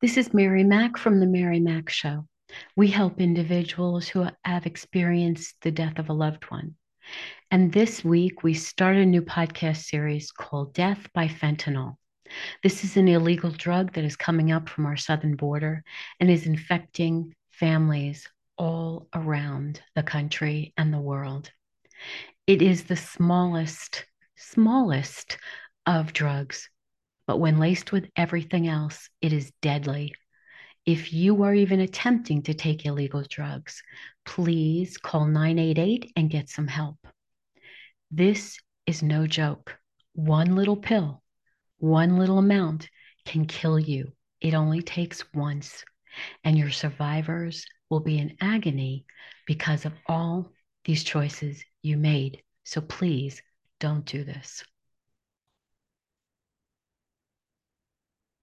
This is Mary Mac from The Mary Mac Show. We help individuals who have experienced the death of a loved one. And this week, we start a new podcast series called Death by Fentanyl. This is an illegal drug that is coming up from our southern border and is infecting families all around the country and the world. It is the smallest, smallest of drugs, but when laced with everything else, it is deadly. If you are even attempting to take illegal drugs, please call 988 and get some help. This is no joke. One little pill, one little amount can kill you. It only takes once, and your survivors will be in agony because of all these choices you made. So please don't do this.